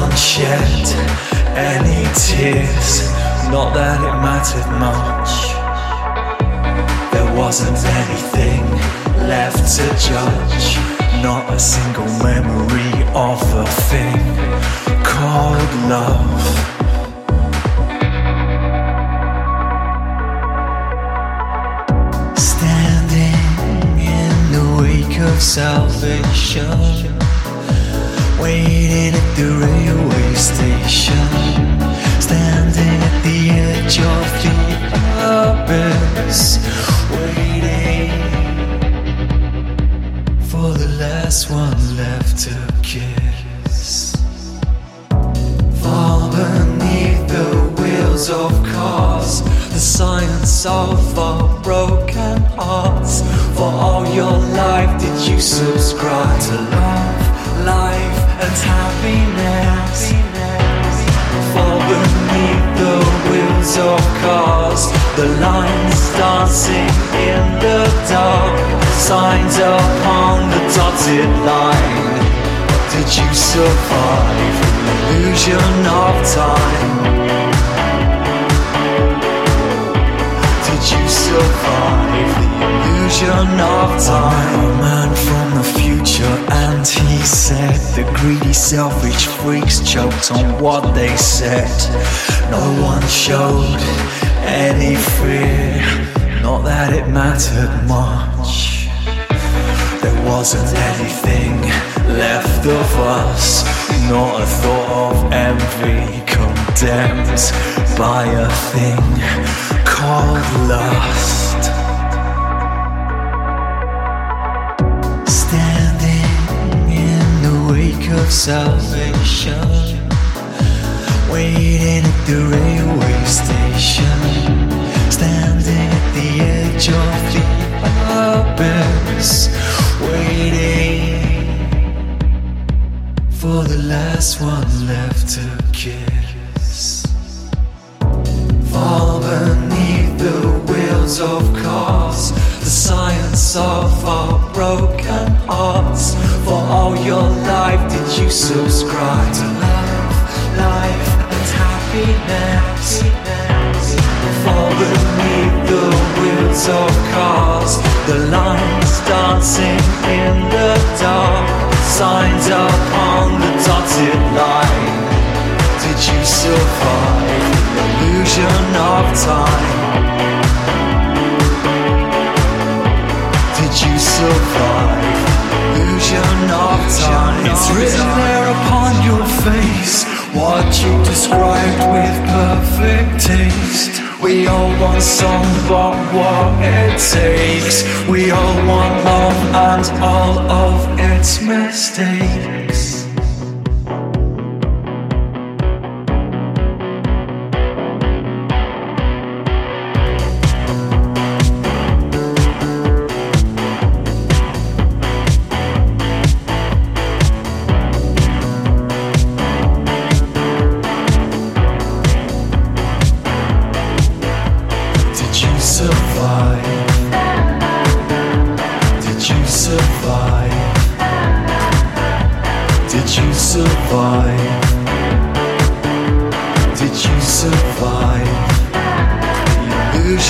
one shed any tears, not that it mattered much. There wasn't anything left to judge, not a single memory of a thing called love. Standing in the wake of salvation, waiting at the railway station, standing at the edge of the abyss, waiting for the last one left to kiss. Fall beneath the wheels of cars, the science of our broken hearts. For all your life, did you subscribe to love, life, happiness? Fall beneath the wheels of cars, the lines dancing in the dark, signs upon the dotted line. Did you survive illusion of time? Did you survive the illusion of time? A man from the future, he said the greedy, selfish freaks choked on what they said. No one showed any fear, not that it mattered much. There wasn't anything left of us, not a thought of envy condemned by a thing salvation, waiting at the railway station, standing at the edge of the abyss, waiting for the last one left to kiss. Fall beneath the wheels of cars, the science of our broken hearts. For all your you subscribe to love, life, and happiness? Fall beneath the wheels of cars, the lines dancing in the dark, signs upon the dotted line. Did you survive the illusion of time? Written there upon your face what you described with perfect taste. We all want some, but what it takes. We all want love and all of its mistakes.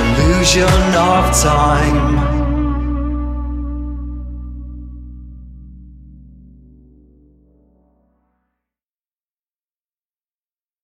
illusion of time.